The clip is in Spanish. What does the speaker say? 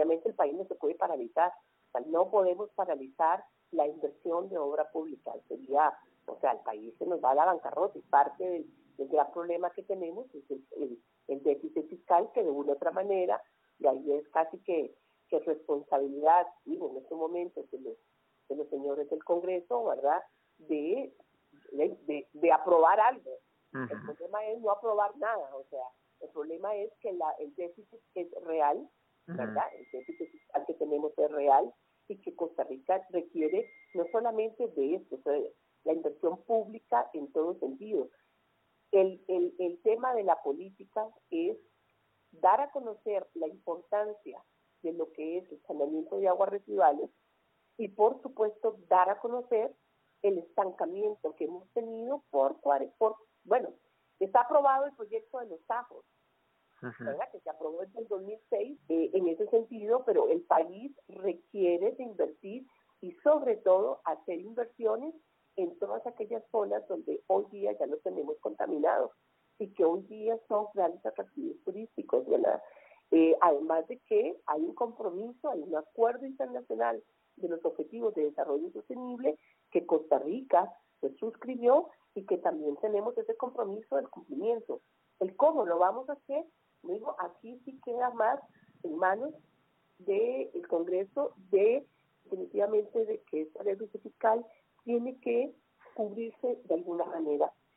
definitivamente el país no se puede paralizar. O sea, no podemos paralizar la inversión de obra pública. Sería, o sea, el país se nos va a la bancarrota y parte del, gran problema que tenemos es el, el, déficit fiscal que de una u otra manera, y ahí es casi que, que responsabilidad, digo, en este momento de los, de los señores del Congreso, ¿verdad?, de, de, de, aprobar algo. El problema es no aprobar nada, o sea, el problema es que la, el déficit es real, ¿verdad? El déficit fiscal que tenemos es real y que Costa Rica requiere no solamente de esto, o sea, la inversión pública en todo sentido. El, el, el tema de la política es dar a conocer la importancia de lo que es el saneamiento de aguas residuales y por supuesto dar a conocer el estancamiento que hemos tenido por, por bueno, está aprobado el proyecto de los tajos, que se aprobó en el 2006 eh, en ese sentido, pero el país requiere de invertir y sobre todo hacer inversiones en todas aquellas zonas donde hoy día ya no tenemos contaminados y que hoy día son grandes atractivos turísticos, ¿verdad? Eh, además de que hay un compromiso, hay un acuerdo internacional de los Objetivos de Desarrollo Sostenible que Costa Rica se suscribió y que también tenemos ese compromiso del cumplimiento. El cómo lo vamos a hacer, digo, aquí sí queda más en manos del Congreso de definitivamente de que esta ley fiscal tiene que cubrirse de alguna manera.